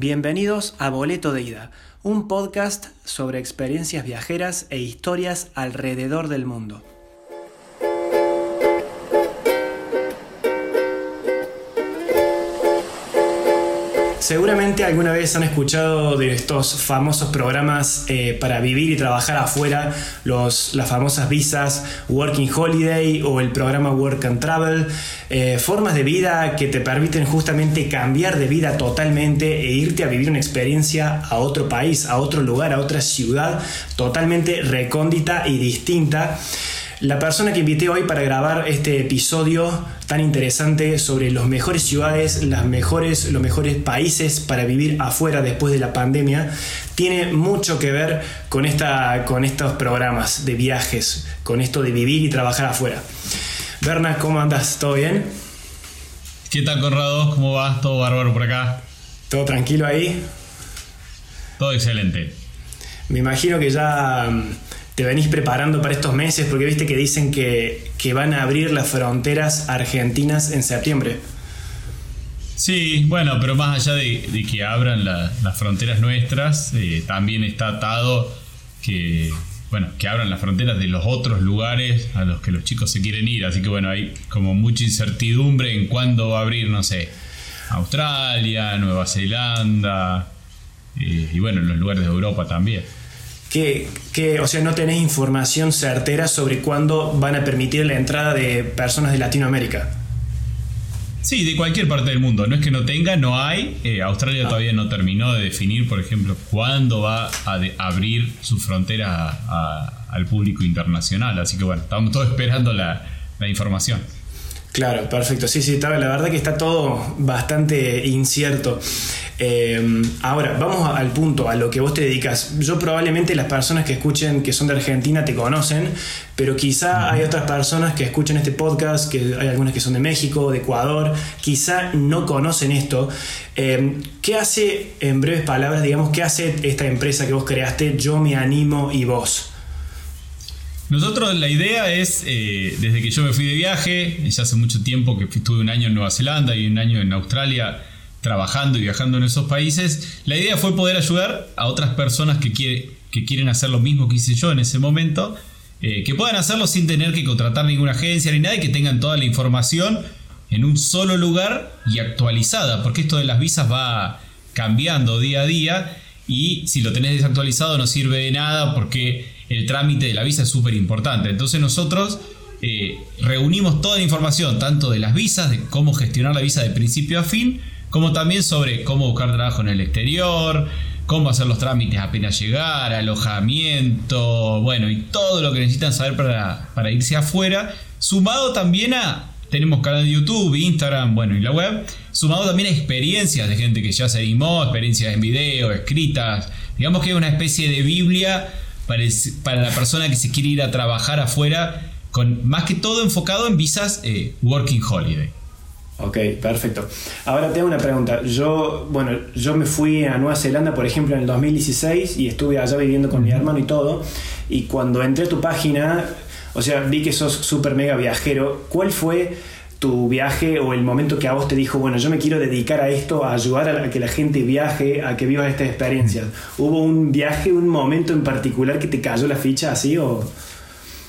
Bienvenidos a Boleto de Ida, un podcast sobre experiencias viajeras e historias alrededor del mundo. Seguramente alguna vez han escuchado de estos famosos programas eh, para vivir y trabajar afuera, los, las famosas visas Working Holiday o el programa Work and Travel, eh, formas de vida que te permiten justamente cambiar de vida totalmente e irte a vivir una experiencia a otro país, a otro lugar, a otra ciudad totalmente recóndita y distinta. La persona que invité hoy para grabar este episodio tan interesante sobre los mejores ciudades, las mejores, los mejores países para vivir afuera después de la pandemia, tiene mucho que ver con, esta, con estos programas de viajes, con esto de vivir y trabajar afuera. Berna, ¿cómo andas? ¿Todo bien? ¿Qué tal, Conrado? ¿Cómo va? ¿Todo bárbaro por acá? ¿Todo tranquilo ahí? Todo excelente. Me imagino que ya te venís preparando para estos meses? Porque viste que dicen que, van a abrir las fronteras argentinas en septiembre. Sí, bueno, pero más allá de, que abran las fronteras nuestras, eh, también está atado que, bueno, que abran las fronteras de los otros lugares a los que los chicos se quieren ir. Así que bueno, hay como mucha incertidumbre en cuándo va a abrir, no sé, Australia, Nueva Zelanda eh, y bueno, en los lugares de Europa también que, o sea, no tenés información certera sobre cuándo van a permitir la entrada de personas de Latinoamérica. Sí, de cualquier parte del mundo. No es que no tenga, no hay. Eh, Australia ah. todavía no terminó de definir, por ejemplo, cuándo va a abrir su frontera al público internacional. Así que bueno, estamos todos esperando la, la información. Claro, perfecto. Sí, sí, la verdad que está todo bastante incierto. Eh, ahora, vamos al punto, a lo que vos te dedicas. Yo probablemente las personas que escuchen que son de Argentina te conocen, pero quizá hay otras personas que escuchan este podcast, que hay algunas que son de México, de Ecuador, quizá no conocen esto. Eh, ¿Qué hace, en breves palabras, digamos, qué hace esta empresa que vos creaste, Yo me animo y vos? Nosotros la idea es, eh, desde que yo me fui de viaje, ya hace mucho tiempo que estuve un año en Nueva Zelanda y un año en Australia trabajando y viajando en esos países, la idea fue poder ayudar a otras personas que, quieren hacer lo mismo que hice yo en ese momento, eh, que puedan hacerlo sin tener que contratar ninguna agencia ni nada y que tengan toda la información en un solo lugar y actualizada, porque esto de las visas va cambiando día a día y si lo tenés desactualizado no sirve de nada porque el trámite de la visa es súper importante. Entonces nosotros eh, reunimos toda la información, tanto de las visas, de cómo gestionar la visa de principio a fin, como también sobre cómo buscar trabajo en el exterior, cómo hacer los trámites apenas llegar, alojamiento, bueno, y todo lo que necesitan saber para, para irse afuera, sumado también a tenemos canal de YouTube, Instagram, bueno, y la web. Sumado también a experiencias de gente que ya se animó, experiencias en video, escritas. Digamos que es una especie de Biblia para, la persona que se quiere ir a trabajar afuera, con más que todo enfocado en visas eh, Working Holiday. Ok, perfecto. Ahora te hago una pregunta. Yo, bueno, yo me fui a Nueva Zelanda, por ejemplo, en el 2016 y estuve allá viviendo con mi hermano y todo. Y cuando entré a tu página, o sea, vi que sos súper mega viajero. ¿Cuál fue tu viaje o el momento que a vos te dijo, bueno, yo me quiero dedicar a esto, a ayudar a que la gente viaje, a que viva esta experiencia? ¿Hubo un viaje, un momento en particular que te cayó la ficha así o...?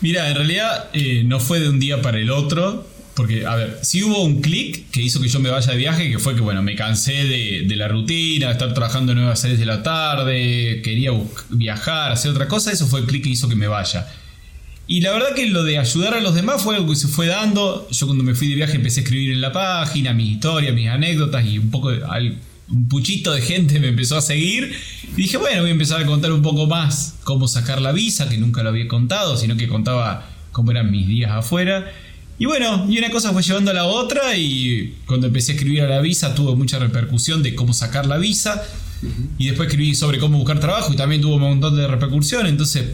Mira, en realidad eh, no fue de un día para el otro, porque, a ver, sí hubo un clic que hizo que yo me vaya de viaje, que fue que, bueno, me cansé de, la rutina, de estar trabajando nueve a 6 de la tarde, quería viajar, hacer otra cosa, eso fue el clic que hizo que me vaya. Y la verdad que lo de ayudar a los demás fue algo que se fue dando. Yo cuando me fui de viaje empecé a escribir en la página mis historias, mis anécdotas y un poco un puchito de gente me empezó a seguir. Y dije, bueno, voy a empezar a contar un poco más cómo sacar la visa, que nunca lo había contado, sino que contaba cómo eran mis días afuera. Y bueno, y una cosa fue llevando a la otra y cuando empecé a escribir a la visa tuvo mucha repercusión de cómo sacar la visa. Y después escribí sobre cómo buscar trabajo y también tuvo un montón de repercusión. Entonces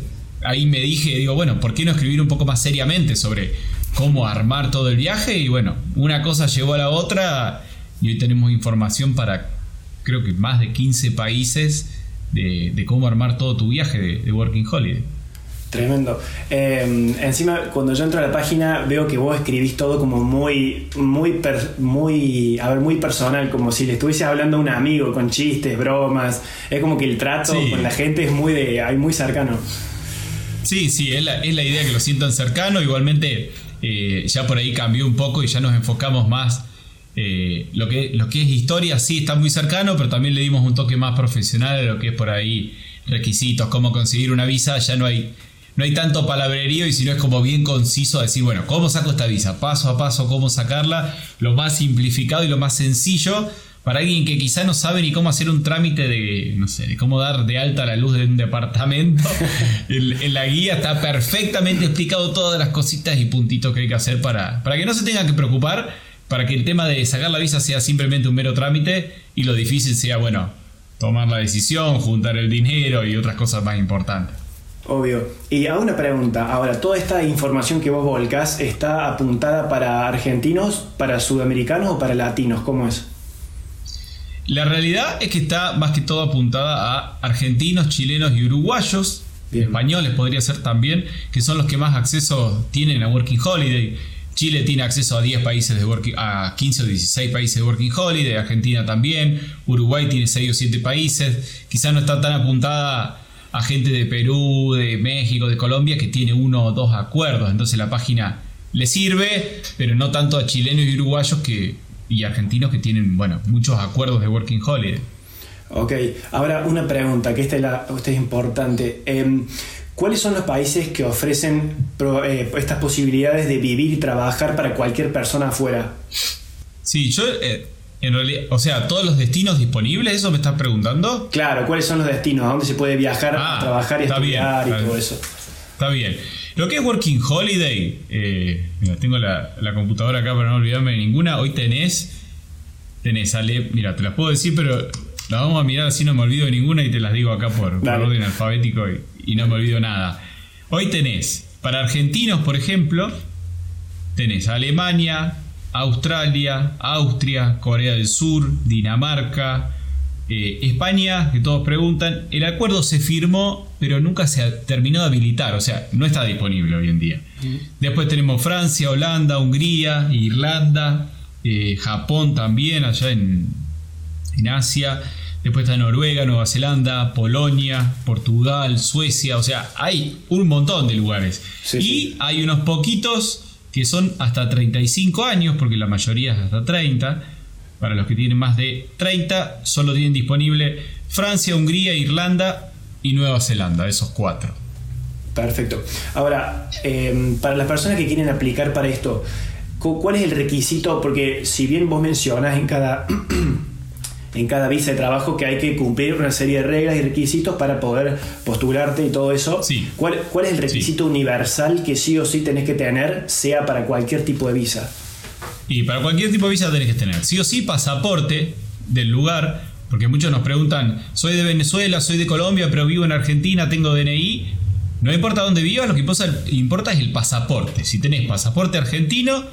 ahí me dije, digo, bueno, ¿por qué no escribir un poco más seriamente sobre cómo armar todo el viaje? Y bueno, una cosa llevó a la otra y hoy tenemos información para creo que más de 15 países de, cómo armar todo tu viaje de, Working Holiday. Tremendo. Em, encima, cuando yo entro a la página, veo que vos escribís todo como muy, muy, muy, a ver, muy personal, como si le estuviese hablando a un amigo, con chistes, bromas. Es como que el trato con la gente es muy de, hay muy cercano. Sí, sí, es la, idea que lo sientan cercano. Igualmente, eh, ya por ahí cambió un poco y ya nos enfocamos más. Eh, lo, que, lo que es historia, sí, está muy cercano, pero también le dimos un toque más profesional a lo que es por ahí requisitos, cómo conseguir una visa. Ya no hay no hay tanto palabrerío y si no es como bien conciso decir, bueno, ¿cómo saco esta visa? Paso a paso, ¿cómo sacarla? Lo más simplificado y lo más sencillo para alguien que quizá no sabe ni cómo hacer un trámite de, no sé, de cómo dar de alta la luz de un departamento. en, la guía está perfectamente explicado todas las cositas y puntitos que hay que hacer para, para que no se tenga que preocupar, para que el tema de sacar la visa sea simplemente un mero trámite y lo difícil sea, bueno, tomar la decisión, juntar el dinero y otras cosas más importantes. Obvio. Y hago una pregunta. Ahora, ¿toda esta información que vos volcás está apuntada para argentinos, para sudamericanos o para latinos? ¿Cómo es? La realidad es que está más que todo apuntada a argentinos, chilenos y uruguayos. Españoles podría ser también, que son los que más acceso tienen a Working Holiday. Chile tiene acceso a 10 países de working, a 15 o 16 países de Working Holiday, Argentina también, Uruguay tiene 6 o 7 países. Quizás no está tan apuntada a gente de Perú, de México, de Colombia que tiene uno o dos acuerdos. Entonces la página le sirve, pero no tanto a chilenos y uruguayos que, y argentinos que tienen, bueno, muchos acuerdos de Working Holiday. Ok, ahora una pregunta, que esta es, la, es importante. Em, ¿Cuáles son los países que ofrecen eh, estas posibilidades de vivir y trabajar para cualquier persona afuera? Sí, yo eh, en realidad, o sea, todos los destinos disponibles, ¿eso me estás preguntando? Claro, ¿cuáles son los destinos? ¿A dónde se puede viajar, a ah, trabajar y estudiar y todo eso? Está bien. Lo que es Working Holiday, eh, mira, tengo la, computadora acá para no olvidarme de ninguna. Hoy tenés, tenés, Ale, mira, te las puedo decir, pero las vamos a mirar así no me olvido de ninguna y te las digo acá por, orden alfabético y, y no me olvido nada. Hoy tenés, para argentinos, por ejemplo, tenés Alemania, Australia, Austria, Corea del Sur, Dinamarca, eh, España, que todos preguntan, el acuerdo se firmó, pero nunca se terminó de habilitar, o sea, no está disponible hoy en día. Después tenemos Francia, Holanda, Hungría, Irlanda, eh, Japón también, allá en, Asia. Después está Noruega, Nueva Zelanda, Polonia, Portugal, Suecia, o sea, hay un montón de lugares. y hay unos poquitos que son hasta 35 años, porque la mayoría es hasta 30. Para los que tienen más de 30, solo tienen disponible Francia, Hungría, Irlanda y Nueva Zelanda, esos cuatro. Perfecto. Ahora, em, para las personas que quieren aplicar para esto, ¿cuál es el requisito? Porque si bien vos mencionas en cada en cada visa de trabajo que hay que cumplir una serie de reglas y requisitos para poder postularte y todo eso. ¿Cuál, ¿Cuál, es el requisito universal que sí o sí tenés que tener, sea para cualquier tipo de visa? Y para cualquier tipo de visa tenés que tener, sí o sí, pasaporte del lugar, porque muchos nos preguntan, soy de Venezuela, soy de Colombia, pero vivo en Argentina, tengo DNI. No importa dónde vivas, lo que importa es el pasaporte. Si tenés pasaporte argentino,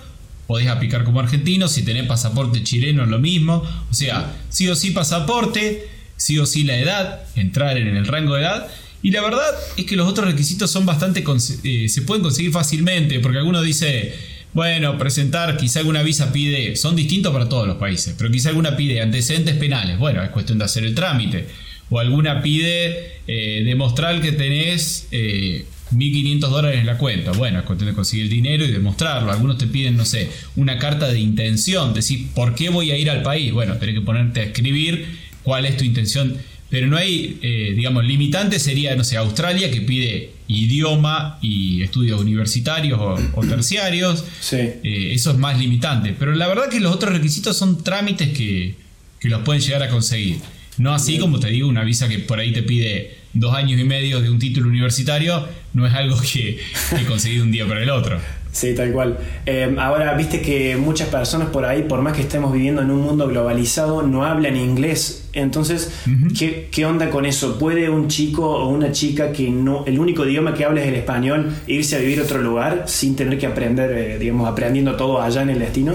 podés aplicar como argentino, si tenés pasaporte chileno lo mismo, o sea, sí o sí pasaporte, sí o sí la edad, entrar en el rango de edad, y la verdad es que los otros requisitos son bastante, eh, se pueden conseguir fácilmente, porque alguno dice, bueno, presentar, quizá alguna visa pide, son distintos para todos los países, pero quizá alguna pide antecedentes penales, bueno, es cuestión de hacer el trámite, o alguna pide eh, demostrar que tenés... Eh, 1.500 dólares en la cuenta. Bueno, es cuestión de conseguir el dinero y demostrarlo. Algunos te piden, no sé, una carta de intención, decir, ¿por qué voy a ir al país? Bueno, tenés que ponerte a escribir cuál es tu intención. Pero no hay, eh, digamos, limitante sería, no sé, Australia que pide idioma y estudios universitarios o, terciarios. Sí. Eh, eso es más limitante. Pero la verdad que los otros requisitos son trámites que, que los pueden llegar a conseguir. No así como te digo, una visa que por ahí te pide dos años y medio de un título universitario no es algo que he conseguido un día para el otro. Sí, tal cual. Eh, ahora, viste que muchas personas por ahí, por más que estemos viviendo en un mundo globalizado, no hablan inglés. Entonces, ¿qué, onda con eso? ¿Puede un chico o una chica que no, el único idioma que habla es el español, irse a vivir a otro lugar sin tener que aprender, eh, digamos, aprendiendo todo allá en el destino?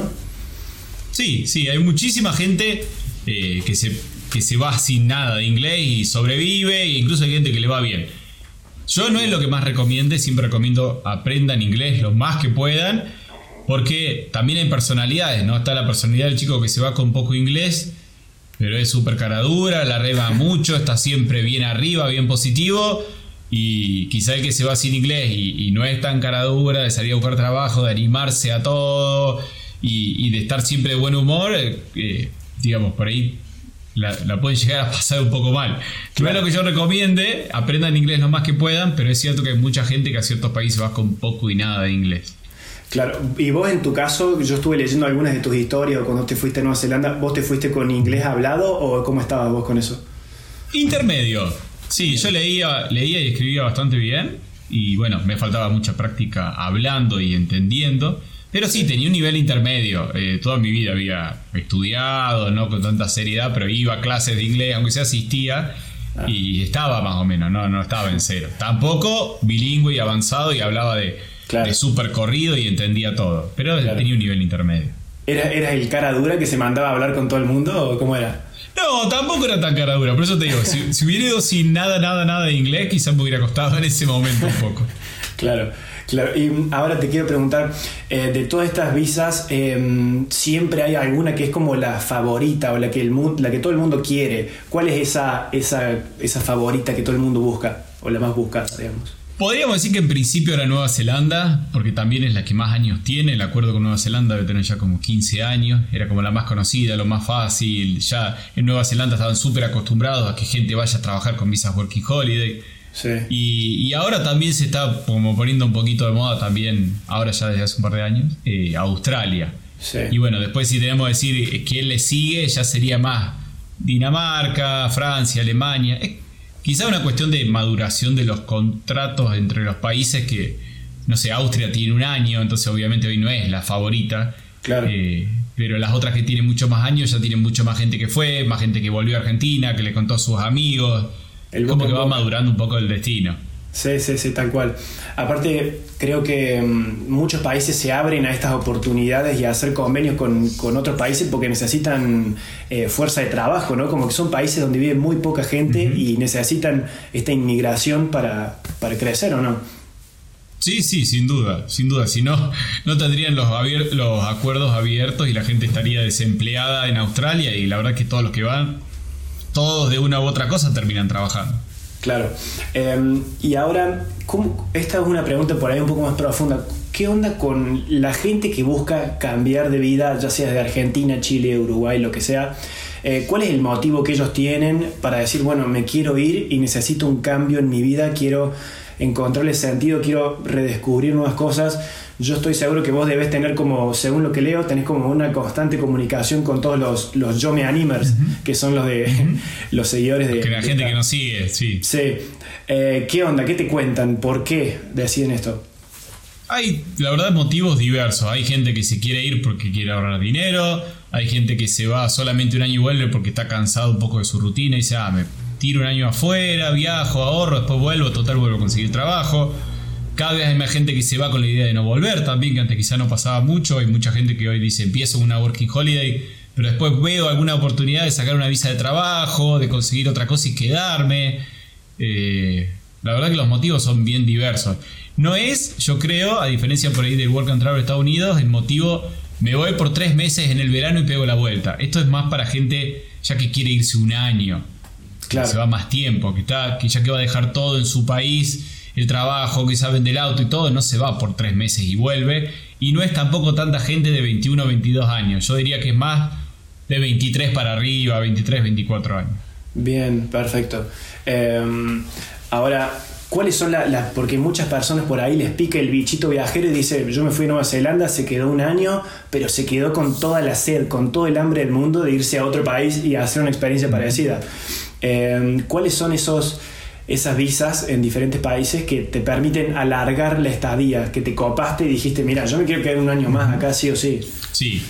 Sí, sí, hay muchísima gente eh, que se que se va sin nada de inglés y sobrevive, e incluso hay gente que le va bien. Yo no es lo que más recomiende, siempre recomiendo aprendan inglés lo más que puedan, porque también hay personalidades, ¿no? Está la personalidad del chico que se va con poco inglés, pero es súper cara dura, la reba mucho, está siempre bien arriba, bien positivo, y quizá el que se va sin inglés y, no es tan cara dura, de salir a buscar trabajo, de animarse a todo y, de estar siempre de buen humor, eh, digamos, por ahí la, pueden llegar a pasar un poco mal. No es lo que yo recomiende, aprendan inglés lo más que puedan, pero es cierto que hay mucha gente que a ciertos países va con poco y nada de inglés. Claro, y vos en tu caso, yo estuve leyendo algunas de tus historias cuando te fuiste a Nueva Zelanda, ¿vos te fuiste con inglés hablado o cómo estabas vos con eso? Intermedio. Sí, yo leía, leía y escribía bastante bien y bueno, me faltaba mucha práctica hablando y entendiendo. Pero sí, tenía un nivel intermedio. Eh, toda mi vida había estudiado, no con tanta seriedad, pero iba a clases de inglés, aunque sea asistía, ah. y estaba más o menos, no, no estaba en cero. Tampoco bilingüe y avanzado y hablaba de, de súper corrido y entendía todo, pero tenía un nivel intermedio. ¿Era, ¿Eras el cara dura que se mandaba a hablar con todo el mundo o cómo era? No, tampoco era tan cara dura, por eso te digo, si, si hubiera ido sin nada, nada, nada de inglés, quizás me hubiera costado en ese momento un poco. claro. Claro, y ahora te quiero preguntar, eh, de todas estas visas, em, ¿siempre hay alguna que es como la favorita o la que, el la que todo el mundo quiere? ¿Cuál es esa, esa, esa favorita que todo el mundo busca o la más buscada, digamos? Podríamos decir que en principio era Nueva Zelanda, porque también es la que más años tiene. El acuerdo con Nueva Zelanda debe tener ya como 15 años. Era como la más conocida, lo más fácil. Ya en Nueva Zelanda estaban súper acostumbrados a que gente vaya a trabajar con visas Working Holiday. Y, ahora también se está como poniendo un poquito de moda también, ahora ya desde hace un par de años, eh, Australia. Y bueno, después si tenemos que decir eh, quién le sigue, ya sería más Dinamarca, Francia, Alemania. Es quizá una cuestión de maduración de los contratos entre los países que, no sé, Austria tiene un año, entonces obviamente hoy no es la favorita. Claro. Eh, pero las otras que tienen mucho más años ya tienen mucho más gente que fue, más gente que volvió a Argentina, que le contó a sus amigos. El como que va madurando un poco el destino. Sí, sí, sí, tal cual. Aparte, creo que mm, muchos países se abren a estas oportunidades y a hacer convenios con, otros países porque necesitan eh, fuerza de trabajo, ¿no? Como que son países donde vive muy poca gente y necesitan esta inmigración para, para crecer, ¿o no? Sí, sí, sin duda, sin duda. Si no, no tendrían los, los acuerdos abiertos y la gente estaría desempleada en Australia y la verdad que todos los que van todos de una u otra cosa terminan trabajando. Claro. Em, y ahora, esta es una pregunta por ahí un poco más profunda. ¿Qué onda con la gente que busca cambiar de vida, ya sea de Argentina, Chile, Uruguay, lo que sea? Eh, ¿Cuál es el motivo que ellos tienen para decir, bueno, me quiero ir y necesito un cambio en mi vida, quiero encontrarle sentido, quiero redescubrir nuevas cosas? Yo estoy seguro que vos debes tener como, según lo que leo, tenés como una constante comunicación con todos los, los Yo Me Animers, que son los de los seguidores de... Que la gente que nos sigue, sí. Sí. Eh, ¿Qué onda? ¿Qué te cuentan? ¿Por qué deciden esto? Hay, la verdad, motivos diversos. Hay gente que se quiere ir porque quiere ahorrar dinero. Hay gente que se va solamente un año y vuelve porque está cansado un poco de su rutina y dice, ah, me tiro un año afuera, viajo, ahorro, después vuelvo, total vuelvo a conseguir trabajo. Cada vez hay más gente que se va con la idea de no volver también, que antes quizá no pasaba mucho. Hay mucha gente que hoy dice, empiezo una working holiday, pero después veo alguna oportunidad de sacar una visa de trabajo, de conseguir otra cosa y quedarme. Eh, la verdad que los motivos son bien diversos. No es, yo creo, a diferencia por ahí del Work and Travel de Estados Unidos, el motivo me voy por tres meses en el verano y pego la vuelta. Esto es más para gente ya que quiere irse un año. Claro. se va más tiempo, que, está, que ya que va a dejar todo en su país el trabajo, que saben del auto y todo, no se va por tres meses y vuelve. Y no es tampoco tanta gente de 21 o 22 años. Yo diría que es más de 23 para arriba, 23, 24 años. Bien, perfecto. Em, ahora, ¿cuáles son las... porque muchas personas por ahí les pica el bichito viajero y dice, yo me fui a Nueva Zelanda, se quedó un año, pero se quedó con toda la sed, con todo el hambre del mundo de irse a otro país y hacer una experiencia parecida. Em, ¿Cuáles son esos esas visas en diferentes países que te permiten alargar la estadía, que te copaste y dijiste, mira, yo me quiero quedar un año más acá sí o sí. Sí,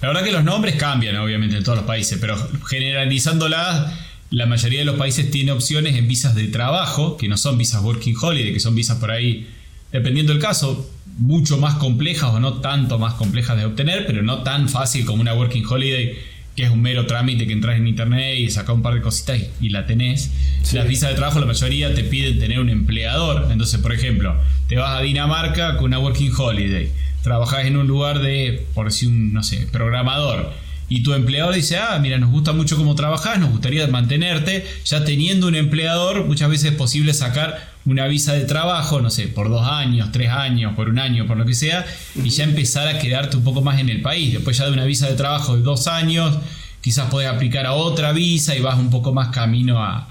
la verdad que los nombres cambian obviamente en todos los países, pero generalizándolas, la mayoría de los países tiene opciones en visas de trabajo, que no son visas working holiday, que son visas por ahí, dependiendo del caso, mucho más complejas o no tanto más complejas de obtener, pero no tan fácil como una working holiday que es un mero trámite que entras en internet y sacas un par de cositas y, la tenés. Las visas de trabajo, la mayoría te piden tener un empleador. Entonces, por ejemplo, te vas a Dinamarca con una Working Holiday. Trabajás en un lugar de, por decir un, no sé, programador. Y tu empleador dice, ah, mira, nos gusta mucho cómo trabajas, nos gustaría mantenerte. Ya teniendo un empleador, muchas veces es posible sacar una visa de trabajo, no sé, por dos años, tres años, por un año, por lo que sea, y ya empezar a quedarte un poco más en el país. Después ya de una visa de trabajo de dos años, quizás podés aplicar a otra visa y vas un poco más camino a,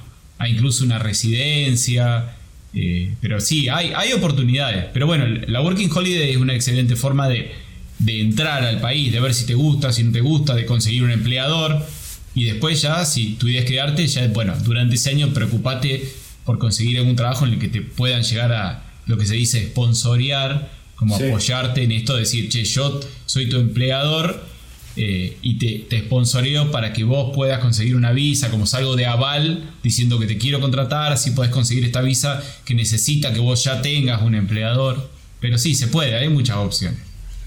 incluso una residencia. Eh, pero sí, hay, hay oportunidades. Pero bueno, la Working Holiday es una excelente forma de, de entrar al país, de ver si te gusta, si no te gusta, de conseguir un empleador. Y después ya, si es quedarte, ya, bueno, durante ese año preocupate por conseguir algún trabajo en el que te puedan llegar a lo que se dice sponsorear, como apoyarte en esto, decir, che, yo soy tu empleador eh, y te, te sponsoreo para que vos puedas conseguir una visa, como salgo de aval, diciendo que te quiero contratar, así puedes conseguir esta visa que necesita que vos ya tengas un empleador. Pero sí, se puede, hay muchas opciones.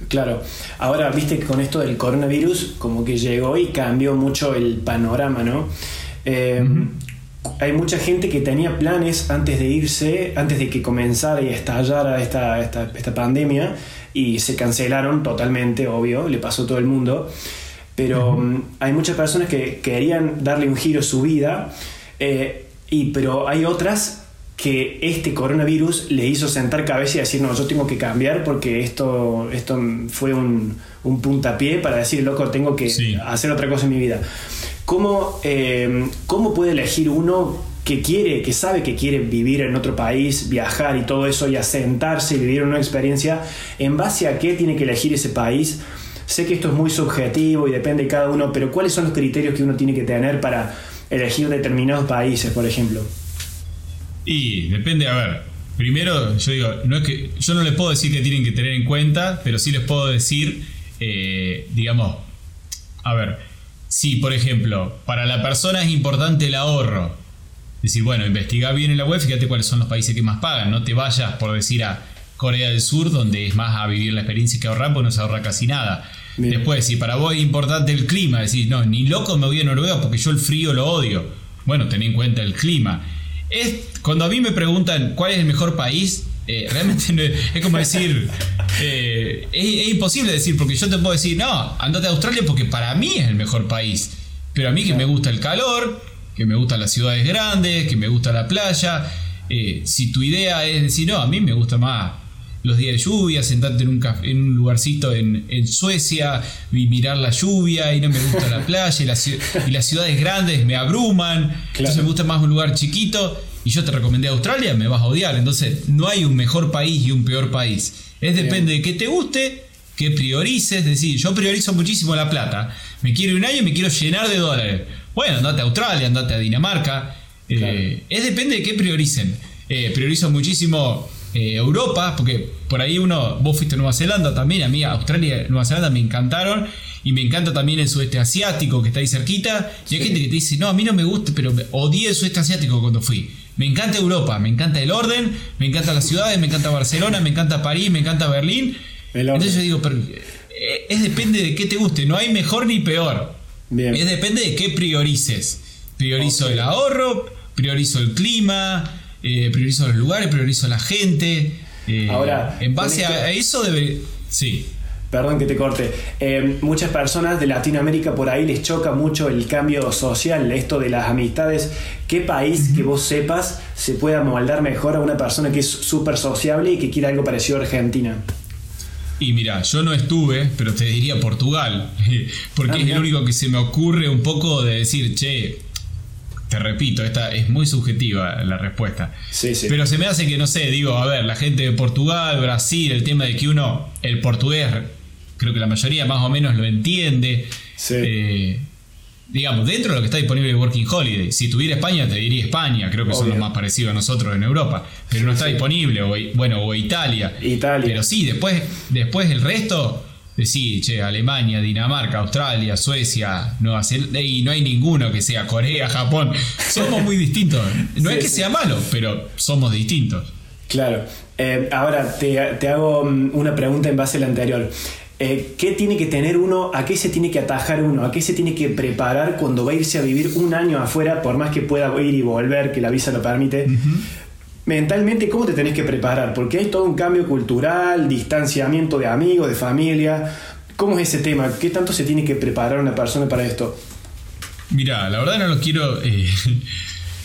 Claro, ahora viste que con esto del coronavirus como que llegó y cambió mucho el panorama, ¿no? Eh, hay mucha gente que tenía planes antes de irse, antes de que comenzara y estallara esta, esta, esta pandemia, y se cancelaron totalmente, obvio, le pasó a todo el mundo. Pero mm, hay muchas personas que querían darle un giro a su vida, eh, y, pero hay otras que este coronavirus le hizo sentar cabeza y decir, no, yo tengo que cambiar porque esto, esto fue un, un puntapié para decir, loco, tengo que hacer otra cosa en mi vida. ¿Cómo, eh, ¿Cómo puede elegir uno que quiere, que sabe que quiere vivir en otro país, viajar y todo eso y asentarse y vivir una experiencia, en base a qué tiene que elegir ese país? Sé que esto es muy subjetivo y depende de cada uno, pero ¿cuáles son los criterios que uno tiene que tener para elegir determinados países, por ejemplo? Y depende, a ver, primero yo digo, no es que yo no les puedo decir que tienen que tener en cuenta, pero sí les puedo decir, eh, digamos, a ver, si, por ejemplo, para la persona es importante el ahorro, decir, bueno, investiga bien en la web, fíjate cuáles son los países que más pagan, no te vayas, por decir, a Corea del Sur, donde es más a vivir la experiencia que ahorrar, porque no se ahorra casi nada. Después, si para vos es importante el clima, decir, no, ni loco me voy a Noruega porque yo el frío lo odio. Bueno, ten en cuenta el clima. Es, cuando a mí me preguntan cuál es el mejor país, eh, realmente es como decir, eh, es, imposible decir, porque yo te puedo decir, no, andate a Australia porque para mí es el mejor país. Pero a mí que me gusta el calor, que me gustan las ciudades grandes, que me gusta la playa. Eh, si tu idea es decir, no, a mí me gusta más los días de lluvia, sentarte en un, en un lugarcito en, Suecia y mirar la lluvia y no me gusta la playa y, las ciudades grandes me abruman, entonces me gusta más un lugar chiquito y yo te recomendé Australia, me vas a odiar. Entonces no hay un mejor país y un peor país. Es depende de qué te guste, que priorices. Es decir, yo priorizo muchísimo la plata. Me quiero un año y me quiero llenar de dólares. Bueno, andate a Australia, andate a Dinamarca. Eh, es depende de qué prioricen. Eh, priorizo muchísimo eh, Europa, porque por ahí uno, vos fuiste a Nueva Zelanda también, a mí Australia y Nueva Zelanda me encantaron. Y me encanta también el sudeste asiático que está ahí cerquita. Y hay gente que te dice, no, a mí no me gusta, pero odié el sudeste asiático cuando fui. Me encanta Europa, me encanta el orden, me encanta las ciudades, me encanta Barcelona, me encanta París, me encanta Berlín. Entonces yo digo, pero eh, es depende de qué te guste, no hay mejor ni peor. Es depende de qué priorices. Priorizo el ahorro, priorizo el clima, eh, priorizo los lugares, priorizo la gente. Eh, Ahora, en base a eso debe... Sí. Perdón que te corte. Eh, muchas personas de Latinoamérica por ahí les choca mucho el cambio social, esto de las amistades. ¿Qué país que vos sepas se pueda moldar mejor a una persona que es súper sociable y que quiere algo parecido a Argentina? Y mira, yo no estuve, pero te diría Portugal, porque ah, es el único que se me ocurre un poco de decir, che, te repito, esta es muy subjetiva la respuesta. Sí, sí. Pero se me hace que, no sé, digo, a ver, la gente de Portugal, Brasil, el tema de que uno, el portugués creo que la mayoría más o menos lo entiende. Eh, digamos, dentro de lo que está disponible en Working Holiday. Si tuviera España, te diría España, creo que son los más parecidos a nosotros en Europa. Pero no está disponible, o, bueno, o Italia. Italia. Pero sí, después, después el resto, sí, che, Alemania, Dinamarca, Australia, Suecia, Nueva Zelanda, y no hay ninguno que sea Corea, Japón. Somos muy distintos. No es que sea malo, pero somos distintos. Claro. Eh, ahora te, te hago mm, una pregunta en base a la anterior. Eh, ¿qué tiene que tener uno? ¿A qué se tiene que atajar uno? ¿A qué se tiene que preparar cuando va a irse a vivir un año afuera, por más que pueda ir y volver, que la visa lo permite? Mentalmente, ¿cómo te tenés que preparar? Porque hay todo un cambio cultural, distanciamiento de amigos, de familia. ¿Cómo es ese tema? ¿Qué tanto se tiene que preparar una persona para esto? Mira, la verdad no lo quiero. Eh,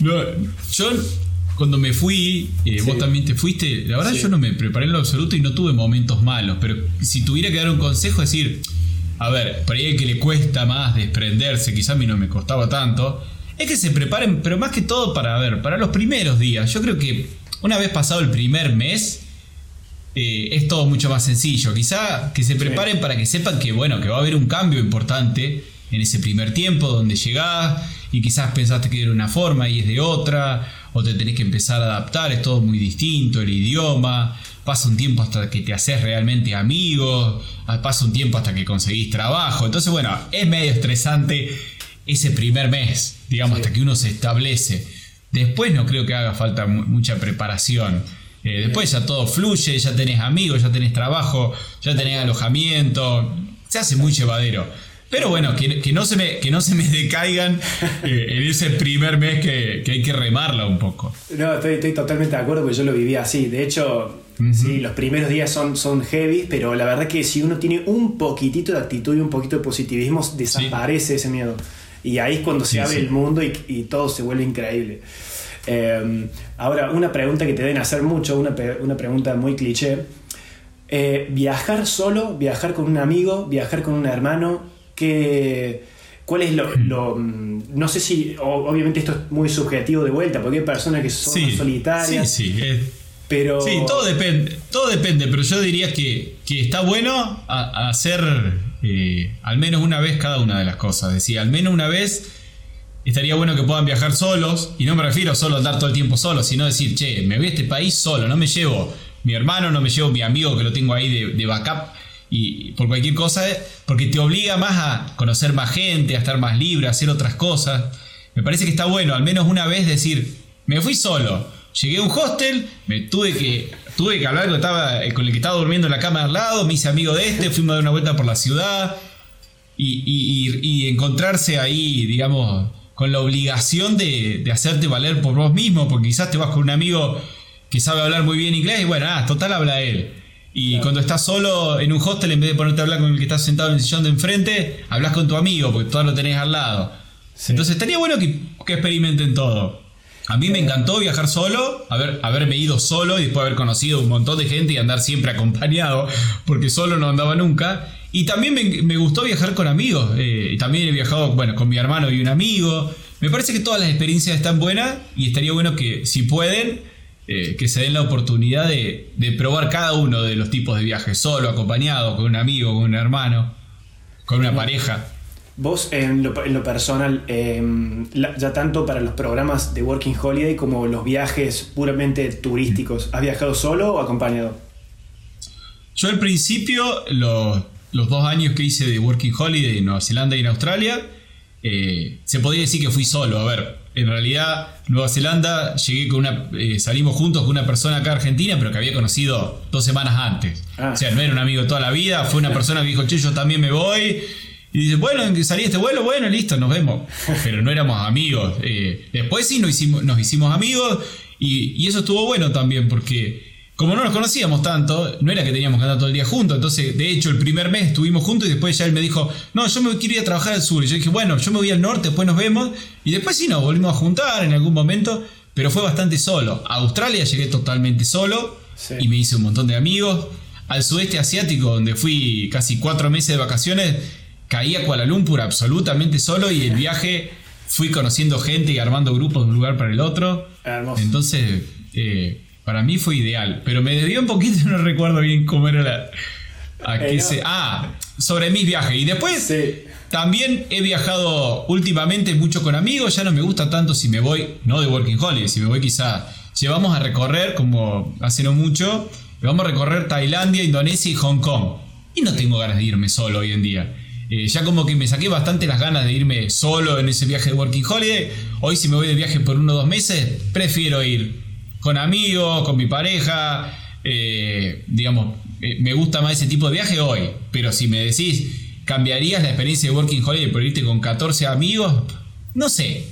yo cuando me fui, eh, vos también te fuiste, la verdad yo no me preparé en lo absoluto y no tuve momentos malos, pero si tuviera que dar un consejo, es decir, a ver, para el que le cuesta más desprenderse, quizá a mí no me costaba tanto, es que se preparen, pero más que todo para, ver, para los primeros días. Yo creo que una vez pasado el primer mes, eh, es todo mucho más sencillo. Quizá que se preparen para que sepan que, bueno, que va a haber un cambio importante en ese primer tiempo donde llegás y quizás pensaste que era una forma y es de otra, o te tenés que empezar a adaptar, es todo muy distinto, el idioma, pasa un tiempo hasta que te haces realmente amigo, pasa un tiempo hasta que conseguís trabajo, entonces bueno, es medio estresante ese primer mes, digamos, hasta que uno se establece. Después no creo que haga falta mucha preparación. Eh, después ya todo fluye, ya tenés amigos, ya tenés trabajo, ya tenés alojamiento, se hace muy llevadero. Pero bueno, que, no, se me, que no se me decaigan eh, en ese primer mes que, hay que remarla un poco. No, estoy, totalmente de acuerdo porque yo lo viví así. De hecho, sí, los primeros días son, son heavy, pero la verdad que si uno tiene un poquitito de actitud y un poquito de positivismo, desaparece ese miedo. Y ahí es cuando se abre el mundo y, todo se vuelve increíble. Em, ahora, una pregunta que te deben hacer mucho, una, una pregunta muy cliché. Eh, viajar solo, viajar con un amigo, viajar con un hermano, que, ¿Cuál es lo, mm, No sé si. Obviamente esto es muy subjetivo de vuelta, porque hay personas que son solitarias. Sí, sí. pero. Sí, todo depende. Todo depende, pero yo diría que, está bueno hacer eh, al menos una vez cada una de las cosas. Es decir, al menos una vez. Estaría bueno que puedan viajar solos, y no me refiero solo a andar todo el tiempo solo, sino decir, che, me voy a este país solo, no me llevo mi hermano, no me llevo mi amigo que lo tengo ahí de, de backup, y por cualquier cosa, porque te obliga más a conocer más gente, a estar más libre, a hacer otras cosas. Me parece que está bueno, al menos una vez decir, me fui solo, llegué a un hostel, me tuve que, tuve que hablar con, eh, con el que estaba durmiendo en la cama al lado, me hice amigo de este, fuimos a dar una vuelta por la ciudad y, encontrarse ahí, digamos, con la obligación de, de, hacerte valer por vos mismo, porque quizás te vas con un amigo que sabe hablar muy bien inglés y bueno, ah, total habla él. Y cuando estás solo en un hostel, en vez de ponerte a hablar con el que está sentado en el sillón de enfrente, hablas con tu amigo, porque todo lo tenés al lado. Entonces estaría bueno que, experimenten todo. A mí me encantó viajar solo, haber, haberme ido solo y después haber conocido un montón de gente y andar siempre acompañado, porque solo no andaba nunca. Y también me, gustó viajar con amigos. Eh, y también he viajado bueno, con mi hermano y un amigo. Me parece que todas las experiencias están buenas y estaría bueno que si pueden eh, que se den la oportunidad de, probar cada uno de los tipos de viajes, solo, acompañado, con un amigo, con un hermano, con una pareja. Vos, en lo, personal, em, ya tanto para los programas de Working Holiday como los viajes puramente turísticos, ¿has viajado solo o acompañado? Yo al principio, los, dos años que hice de Working Holiday en Nueva Zelanda y en Australia, eh, se podría decir que fui solo. A ver, en realidad, Nueva Zelanda, llegué con una. Eh, salimos juntos con una persona acá argentina, pero que había conocido dos semanas antes. Ah. O sea, no era un amigo toda la vida, fue una persona que dijo, che, yo también me voy. Y dice, bueno, salí este vuelo, bueno, listo, nos vemos. Pero no éramos amigos. Eh, después sí nos hicimos, nos hicimos amigos y, y eso estuvo bueno también porque como no nos conocíamos tanto, no era que teníamos que andar todo el día juntos. Entonces, de hecho, el primer mes estuvimos juntos y después ya él me dijo, no, yo me quiero ir a trabajar al sur. Y yo dije, bueno, yo me voy al norte, después nos vemos. Y después sí nos volvimos a juntar en algún momento, pero fue bastante solo. A Australia llegué totalmente solo y me hice un montón de amigos. Al sudeste asiático, donde fui casi cuatro meses de vacaciones, caí a Kuala Lumpur absolutamente solo y el viaje fui conociendo gente y armando grupos de un lugar para el otro. Entonces, eh, para mí fue ideal, pero me debió un poquito, no recuerdo bien cómo era la... A qué se, ah, sobre mis viajes. Y después también he viajado últimamente mucho con amigos, ya no me gusta tanto si me voy, no de Working Holiday, si me voy quizá, llevamos a recorrer, como hace no mucho, vamos a recorrer Tailandia, Indonesia y Hong Kong. Y no tengo ganas de irme solo hoy en día. Eh, ya como que me saqué bastante las ganas de irme solo en ese viaje de Working Holiday. Hoy si me voy de viaje por uno o dos meses, prefiero ir con amigos, con mi pareja, eh, digamos, eh, me gusta más ese tipo de viaje hoy. Pero si me decís, ¿cambiarías la experiencia de Working Holiday por irte con 14 amigos? No sé.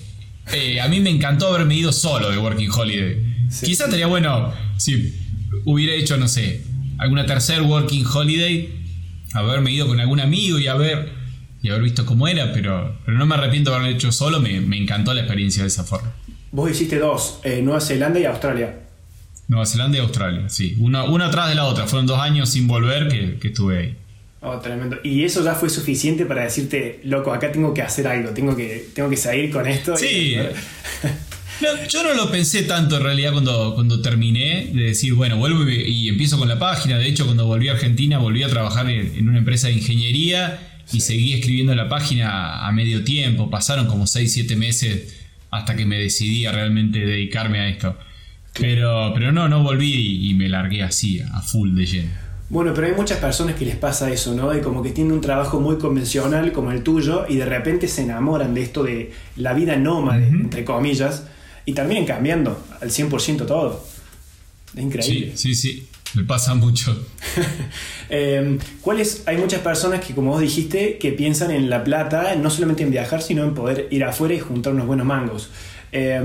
Eh, a mí me encantó haberme ido solo de Working Holiday. Quizás estaría bueno si hubiera hecho, no sé, alguna tercer Working Holiday, haberme ido con algún amigo y haber, y haber visto cómo era, pero, pero no me arrepiento de haberlo hecho solo, me, encantó la experiencia de esa forma. Vos hiciste dos, eh, Nueva Zelanda y Australia. Nueva Zelanda y Australia, sí. Una, una atrás de la otra. Fueron dos años sin volver que, que estuve ahí. Oh, tremendo. Y eso ya fue suficiente para decirte, loco, acá tengo que hacer algo, tengo que, tengo que salir con esto. Sí. yo no lo pensé tanto en realidad cuando, cuando terminé de decir, bueno, vuelvo y, empiezo con la página. De hecho, cuando volví a Argentina, volví a trabajar en, una empresa de ingeniería y seguí escribiendo la página a medio tiempo. Pasaron como 6, 7 meses hasta que me decidí a realmente dedicarme a esto. Pero, pero no, no volví y, me largué así, a full de lleno. Bueno, pero hay muchas personas que les pasa eso, ¿no? De como que tienen un trabajo muy convencional como el tuyo y de repente se enamoran de esto de la vida nómade, entre comillas, y terminan cambiando al 100% todo. Es increíble. Sí, sí, sí. Me pasa mucho. eh, ¿cuáles, hay muchas personas que, como vos dijiste, que piensan en la plata, no solamente en viajar, sino en poder ir afuera y juntar unos buenos mangos. Eh,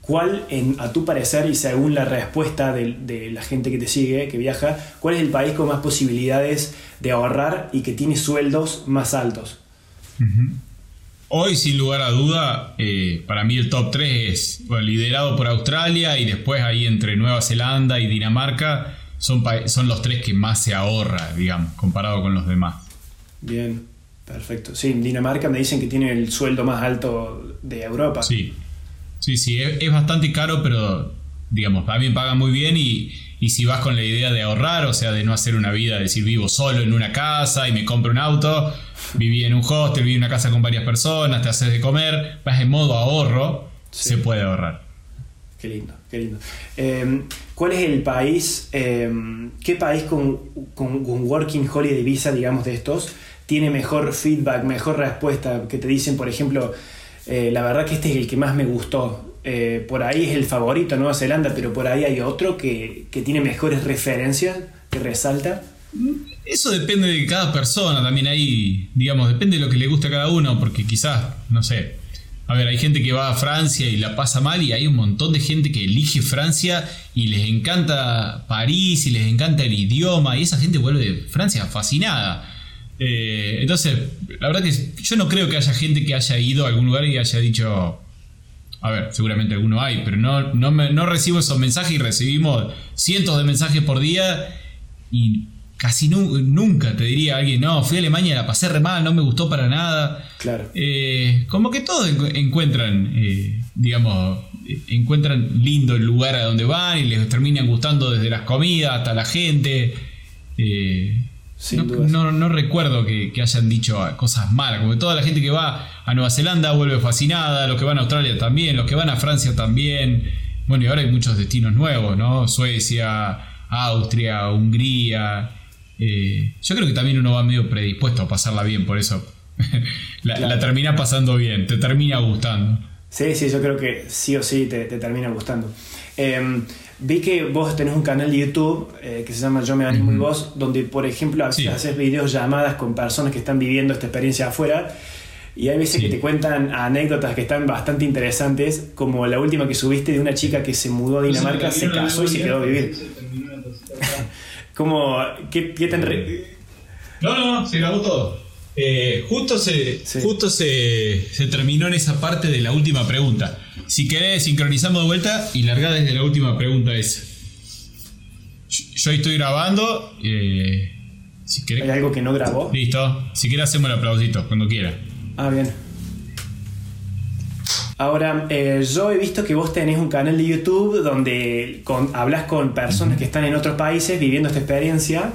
¿Cuál, en, a tu parecer, y según la respuesta de, la gente que te sigue, que viaja, cuál es el país con más posibilidades de ahorrar y que tiene sueldos más altos? Hoy, sin lugar a duda, eh, para mí el top 3 es liderado por Australia y después ahí entre Nueva Zelanda y Dinamarca son, son los tres que más se ahorra, digamos, comparado con los demás. Bien, perfecto. Sí, Dinamarca me dicen que tiene el sueldo más alto de Europa. Sí, Sí, sí, es, bastante caro, pero digamos, a mí me paga muy bien y, si vas con la idea de ahorrar, o sea, de no hacer una vida, decir vivo solo en una casa y me compro un auto, viví en un hostel, viví en una casa con varias personas, te haces de comer, vas en modo ahorro, se puede ahorrar. Qué lindo, qué lindo. Em, ¿Cuál es el país, em, qué país con, con, con Working Holiday Visa, digamos, de estos, tiene mejor feedback, mejor respuesta? Que te dicen, por ejemplo, eh, la verdad que este es el que más me gustó. Eh, por ahí es el favorito Nueva Zelanda, pero por ahí hay otro que, tiene mejores referencias, que resalta. Eso depende de cada persona, también ahí, digamos, depende de lo que le guste a cada uno, porque quizás, no sé, a ver, hay gente que va a Francia y la pasa mal y hay un montón de gente que elige Francia y les encanta París y les encanta el idioma y esa gente vuelve de Francia fascinada. Eh, entonces, la verdad que yo no creo que haya gente que haya ido a algún lugar y haya dicho, a ver, seguramente alguno hay, pero no, no, no recibo esos mensajes y recibimos cientos de mensajes por día y casi nunca te diría alguien, no, fui a Alemania, la pasé re mal, no me gustó para nada. Claro. Eh, como que todos encuentran, eh, digamos, encuentran lindo el lugar a donde van y les terminan gustando desde las comidas hasta la gente. Eh, no, no, recuerdo que, hayan dicho cosas malas, como que toda la gente que va a Nueva Zelanda vuelve fascinada, los que van a Australia también, los que van a Francia también. Bueno, y ahora hay muchos destinos nuevos, ¿no? Suecia, Austria, Hungría. Eh, yo creo que también uno va medio predispuesto a pasarla bien, por eso la, termina pasando bien, te termina gustando. Sí, sí, yo creo que sí o sí te, termina gustando. Em, Vi que vos tenés un canal de YouTube eh, que se llama Yo me animo y vos, donde por ejemplo haces videos llamadas con personas que están viviendo esta experiencia afuera. Y hay veces que te cuentan anécdotas que están bastante interesantes, como la última que subiste de una chica que se mudó a Dinamarca, se, casó y se quedó a vivir. como, ¿qué, qué tan... No, no, no, se grabó todo. Eh, justo se, justo se, se, terminó en esa parte de la última pregunta. Si querés, sincronizamos de vuelta y larga desde la última pregunta esa. Yo estoy grabando. Eh, si ¿Hay algo que no grabó? Listo. Si quieres, hacemos el aplausito cuando quiera. Ah, bien. Ahora, eh, yo he visto que vos tenés un canal de YouTube donde hablas con personas que están en otros países viviendo esta experiencia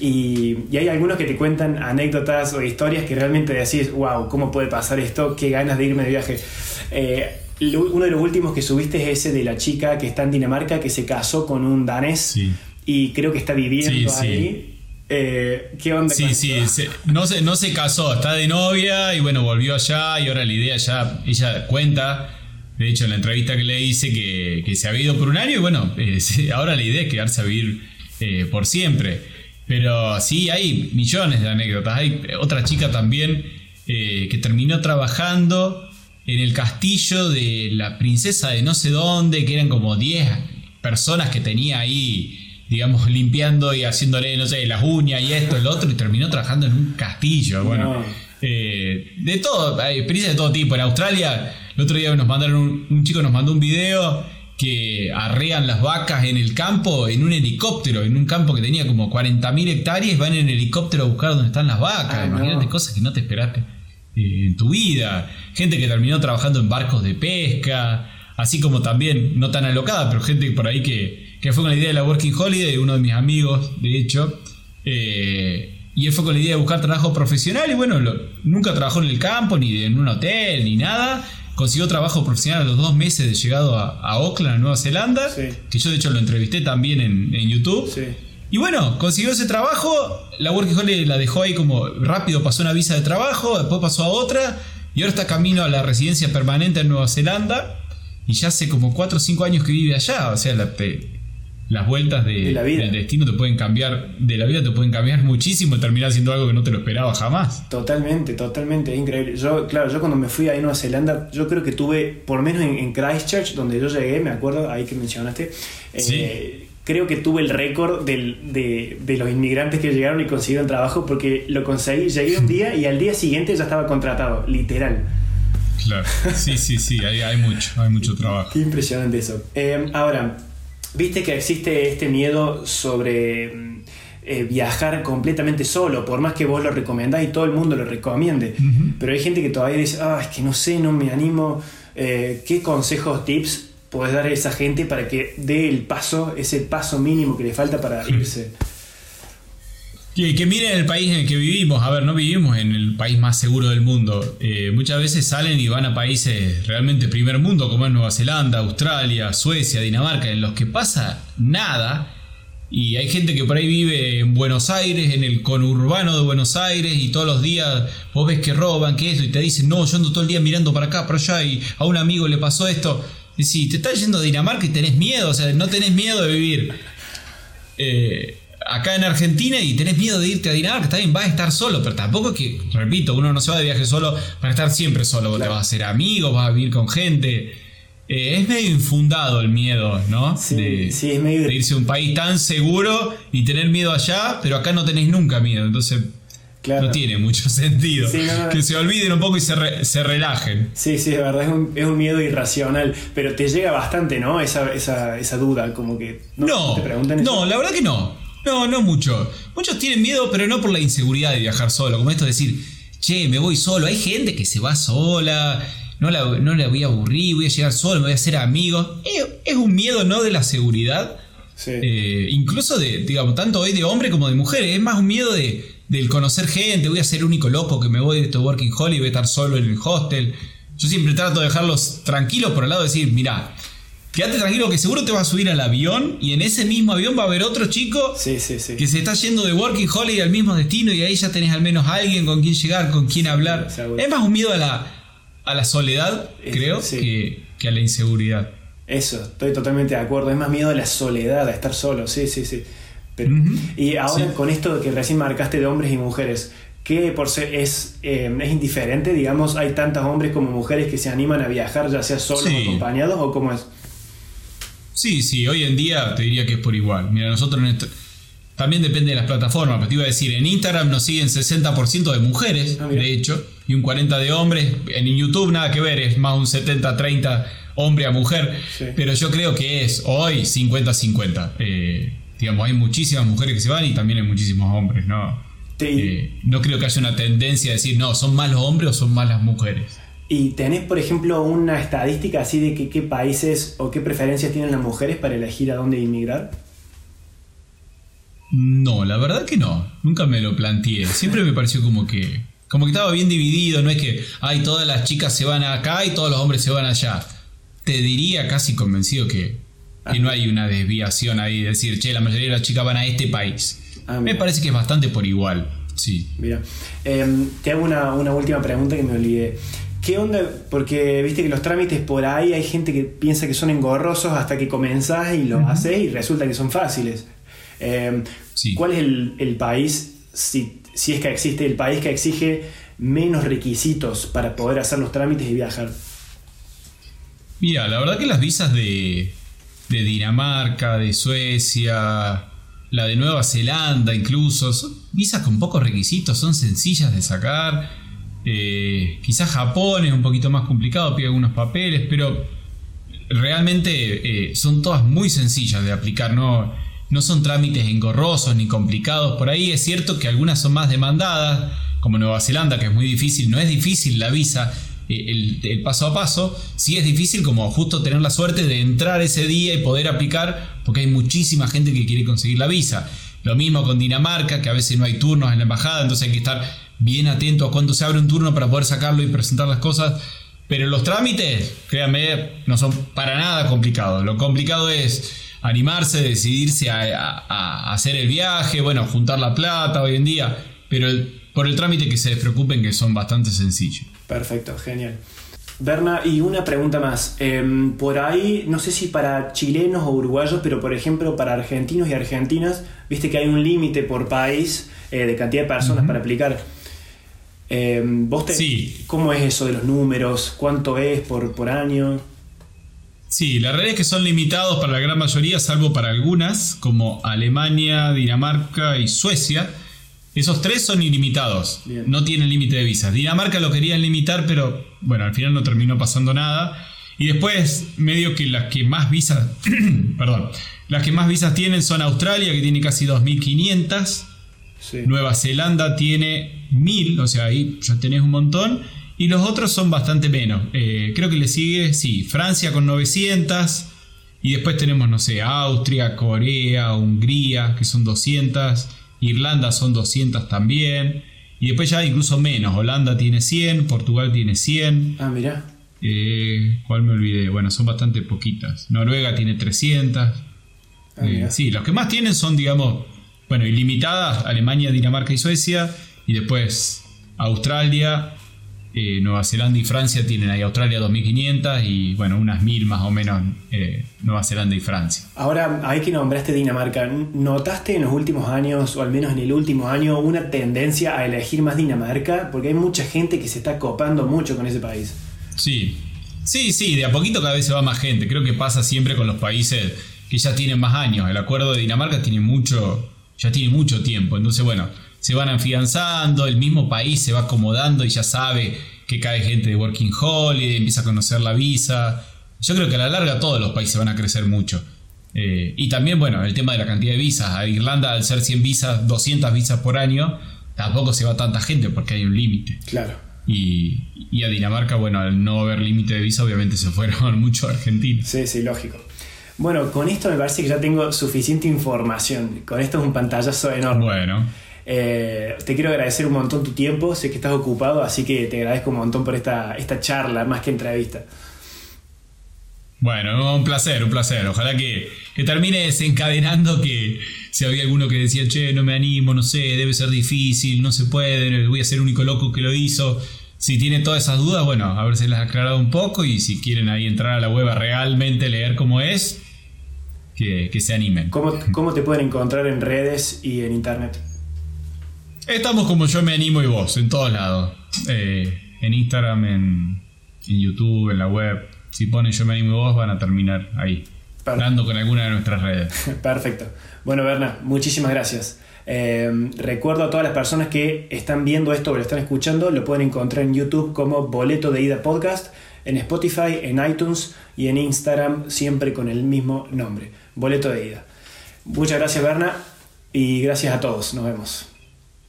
y, hay algunos que te cuentan anécdotas o historias que realmente decís, wow, ¿cómo puede pasar esto? Qué ganas de irme de viaje. Eh, uno de los últimos que subiste es ese de la chica que está en Dinamarca, que se casó con un danés y creo que está viviendo ahí. Eh, ¿Qué onda? Sí, sí, no, se, no se casó, está de novia y bueno, volvió allá y ahora la idea ya, ella cuenta, de hecho en la entrevista que le hice que, se ha ido por un año y bueno, eh, ahora la idea es quedarse a vivir eh, por siempre. Pero sí, hay millones de anécdotas. Hay otra chica también eh, que terminó trabajando en el castillo de la princesa de no sé dónde, que eran como 10 personas que tenía ahí digamos, limpiando y haciéndole, no sé, las uñas y esto, el otro, y terminó trabajando en un castillo. Bueno, eh, de todo, hay experiencias de todo tipo. En Australia, el otro día nos mandaron, un, chico nos mandó un video que arrean las vacas en el campo en un helicóptero, en un campo que tenía como 40.000 hectáreas, van en helicóptero a buscar dónde están las vacas. Ah, Imagínate cosas que no te esperaste eh, en tu vida. Gente que terminó trabajando en barcos de pesca, así como también, no tan alocada, pero gente por ahí que que fue con la idea de la Working Holiday, uno de mis amigos, de hecho. Eh, y él fue con la idea de buscar trabajo profesional y bueno, nunca trabajó en el campo, ni en un hotel, ni nada. Consiguió trabajo profesional a los dos meses de llegado a, a Auckland, Nueva Zelanda, que yo de hecho lo entrevisté también en, YouTube. Y bueno, consiguió ese trabajo, la Working Holiday la dejó ahí como rápido, pasó una visa de trabajo, después pasó a otra, y ahora está camino a la residencia permanente en Nueva Zelanda, y ya hace como 4 o 5 años que vive allá, o sea, la, las vueltas de, del destino te pueden cambiar, de la vida te pueden cambiar muchísimo y terminar haciendo algo que no te lo esperaba jamás. Totalmente, totalmente, increíble. Yo, claro, yo cuando me fui a Nueva Zelanda, yo creo que tuve, por menos en, Christchurch, donde yo llegué, me acuerdo, ahí que mencionaste, eh, creo que tuve el récord de, de, los inmigrantes que llegaron y consiguieron trabajo porque lo conseguí, llegué un día y al día siguiente ya estaba contratado, literal. Claro, sí, sí, sí, hay, hay mucho, hay mucho trabajo. Qué impresionante eso. Eh, ahora, Viste que existe este miedo sobre mm, eh, viajar completamente solo, por más que vos lo recomendás y todo el mundo lo recomiende. Pero hay gente que todavía dice, ah, es que no sé, no me animo. Eh, ¿Qué consejos, tips podés dar a esa gente para que dé el paso, ese paso mínimo que le falta para irse? Que, que, miren el país en el que vivimos. A ver, no vivimos en el país más seguro del mundo. Eh, muchas veces salen y van a países realmente primer mundo, como es Nueva Zelanda, Australia, Suecia, Dinamarca, en los que pasa nada. Y hay gente que por ahí vive en Buenos Aires, en el conurbano de Buenos Aires, y todos los días vos ves que roban, que esto, y te dicen, no, yo ando todo el día mirando para acá, para allá, y a un amigo le pasó esto. Y si te estás yendo a Dinamarca y tenés miedo, o sea, no tenés miedo de vivir. Eh, acá en Argentina y tenés miedo de irte a Dinamarca, está bien, vas a estar solo, pero tampoco es que, repito, uno no se va de viaje solo para estar siempre solo, te vas a hacer amigos, vas a vivir con gente. Eh, es medio infundado el miedo, ¿no? Sí, de, sí, es medio... de irse a un país tan seguro y tener miedo allá, pero acá no tenés nunca miedo, entonces No tiene mucho sentido. que se olviden un poco y se, se relajen. Sí, sí, de verdad, es un, es un, miedo irracional. Pero te llega bastante, ¿no? Esa, esa, esa duda, como que. No, no, te preguntan no la verdad que no. No, no mucho. Muchos tienen miedo, pero no por la inseguridad de viajar solo. Como esto de decir, che, me voy solo. Hay gente que se va sola, no la, no la voy a aburrir, voy a llegar solo, me voy a hacer amigos. Es, un miedo no de la seguridad. Eh, incluso de, digamos, tanto hoy de hombre como de mujeres. Es más un miedo de, del conocer gente. Voy a ser el único loco que me voy de este working holiday, voy a estar solo en el hostel. Yo siempre trato de dejarlos tranquilos por el lado de decir, mira, Quédate tranquilo que seguro te vas a subir al avión y en ese mismo avión va a haber otro chico que se está yendo de Working Holiday al mismo destino y ahí ya tenés al menos alguien con quien llegar, con quien hablar. es más un miedo a la, a la soledad, creo, que, a la inseguridad. Eso, estoy totalmente de acuerdo. Es más miedo a la soledad, a estar solo, sí, sí, sí. Y ahora con esto que recién marcaste de hombres y mujeres, ¿qué por ser es, eh, es indiferente? Digamos, hay tantos hombres como mujeres que se animan a viajar, ya sea solos o acompañados, o cómo es. Sí, sí, hoy en día te diría que es por igual. Mira, nosotros también depende de las plataformas, pero te iba a decir, en Instagram nos siguen 60% de mujeres, ah, de hecho, y un 40% de hombres. En YouTube nada que ver, es más un 70-30 hombre a mujer, pero yo creo que es hoy 50-50. Eh, digamos, hay muchísimas mujeres que se van y también hay muchísimos hombres, ¿no? Eh, no creo que haya una tendencia a decir, no, son más los hombres o son más las mujeres. ¿Y tenés, por ejemplo, una estadística así de que, qué países o qué preferencias tienen las mujeres para elegir a dónde inmigrar? No, la verdad que no. Nunca me lo planteé. Siempre me pareció como que. Como que estaba bien dividido. No es que, ay, todas las chicas se van acá y todos los hombres se van allá. Te diría casi convencido que, no hay una desviación ahí. Decir, che, la mayoría de las chicas van a este país. Ah, me parece que es bastante por igual. Sí. Mira, em, te hago una, una última pregunta que me olvidé. ¿Qué onda? Porque viste que los trámites por ahí hay gente que piensa que son engorrosos hasta que comenzás y lo haces y resulta que son fáciles. Em, ¿Cuál es el, país, si, si, es que existe, el país que exige menos requisitos para poder hacer los trámites y viajar? Mira, la verdad que las visas de, de Dinamarca, de Suecia, la de Nueva Zelanda incluso, son visas con pocos requisitos, son sencillas de sacar. Eh, quizás Japón es un poquito más complicado, pide algunos papeles, pero realmente eh, son todas muy sencillas de aplicar, no, no son trámites engorrosos ni complicados. Por ahí es cierto que algunas son más demandadas, como Nueva Zelanda, que es muy difícil, no es difícil la visa, el, paso a paso, sí es difícil como justo tener la suerte de entrar ese día y poder aplicar, porque hay muchísima gente que quiere conseguir la visa. Lo mismo con Dinamarca, que a veces no hay turnos en la embajada, entonces hay que estar bien atento a cuándo se abre un turno para poder sacarlo y presentar las cosas. Pero los trámites, créanme, no son para nada complicados. Lo complicado es animarse, decidirse a, hacer el viaje, bueno, juntar la plata hoy en día, pero por el trámite que se despreocupen que son bastante sencillos. Perfecto, genial. Berna, y una pregunta más. Em, por ahí, no sé si para chilenos o uruguayos, pero por ejemplo para argentinos y argentinas, viste que hay un límite por país eh, de cantidad de personas para aplicar. Em, ¿Vos te, sí. ¿Cómo es eso de los números? ¿Cuánto es por, por año? Sí, la realidad es que son limitados para la gran mayoría, salvo para algunas, como Alemania, Dinamarca y Suecia esos tres son ilimitados, no tienen límite de visas. Dinamarca lo querían limitar, pero bueno, al final no terminó pasando nada. Y después, medio que las que más visas, perdón, las que más visas tienen son Australia, que tiene casi 2.500. Nueva Zelanda tiene 1.000, o sea, ahí ya tenés un montón. Y los otros son bastante menos. Eh, creo que le sigue, sí, Francia con 900. Y después tenemos, no sé, Austria, Corea, Hungría, que son 200. Irlanda son 200 también. Y después ya incluso menos. Holanda tiene 100, Portugal tiene 100. Ah, mira. Eh, ¿Cuál me olvidé? Bueno, son bastante poquitas. Noruega tiene 300. Ah, eh, sí, los que más tienen son, digamos, bueno, ilimitadas, Alemania, Dinamarca y Suecia. Y después Australia, eh, Nueva Zelanda y Francia tienen ahí Australia 2500 y bueno, unas mil más o menos eh, Nueva Zelanda y Francia. Ahora, hay que nombraste Dinamarca, ¿notaste en los últimos años, o al menos en el último año, una tendencia a elegir más Dinamarca? Porque hay mucha gente que se está copando mucho con ese país. Sí, sí, sí, de a poquito cada vez se va más gente. Creo que pasa siempre con los países que ya tienen más años. El acuerdo de Dinamarca tiene mucho, ya tiene mucho tiempo. Entonces, bueno, se van afianzando, el mismo país se va acomodando y ya sabe que cae gente de Working Holiday, empieza a conocer la visa. Yo creo que a la larga todos los países van a crecer mucho. Eh, y también, bueno, el tema de la cantidad de visas. A Irlanda, al ser 100 visas, 200 visas por año, tampoco se va tanta gente porque hay un límite. Claro. Y, y, a Dinamarca, bueno, al no haber límite de visa, obviamente se fueron muchos argentinos. Sí, sí, lógico. Bueno, con esto me parece que ya tengo suficiente información. Con esto es un pantallazo enorme. Bueno. Eh, te quiero agradecer un montón tu tiempo, sé que estás ocupado, así que te agradezco un montón por esta, esta charla, más que entrevista. Bueno, un placer, un placer. Ojalá que, que termine desencadenando que si había alguno que decía, che, no me animo, no sé, debe ser difícil, no se puede, voy a ser el único loco que lo hizo. Si tienen todas esas dudas, bueno, a ver si las ha aclarado un poco y si quieren ahí entrar a la web a realmente leer cómo es, que, se animen. ¿Cómo, ¿Cómo te pueden encontrar en redes y en internet? Estamos como yo me animo y vos, en todos lados. Eh, en Instagram, en, YouTube, en la web. Si ponen yo me animo y vos, van a terminar ahí. Hablando con alguna de nuestras redes. Perfecto. Bueno, Berna, muchísimas gracias. Eh, recuerdo a todas las personas que están viendo esto o lo están escuchando, lo pueden encontrar en YouTube como Boleto de Ida Podcast, en Spotify, en iTunes y en Instagram, siempre con el mismo nombre, Boleto de Ida. Muchas gracias, Berna, y gracias a todos. Nos vemos.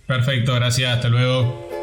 Perfecto, gracias, hasta luego.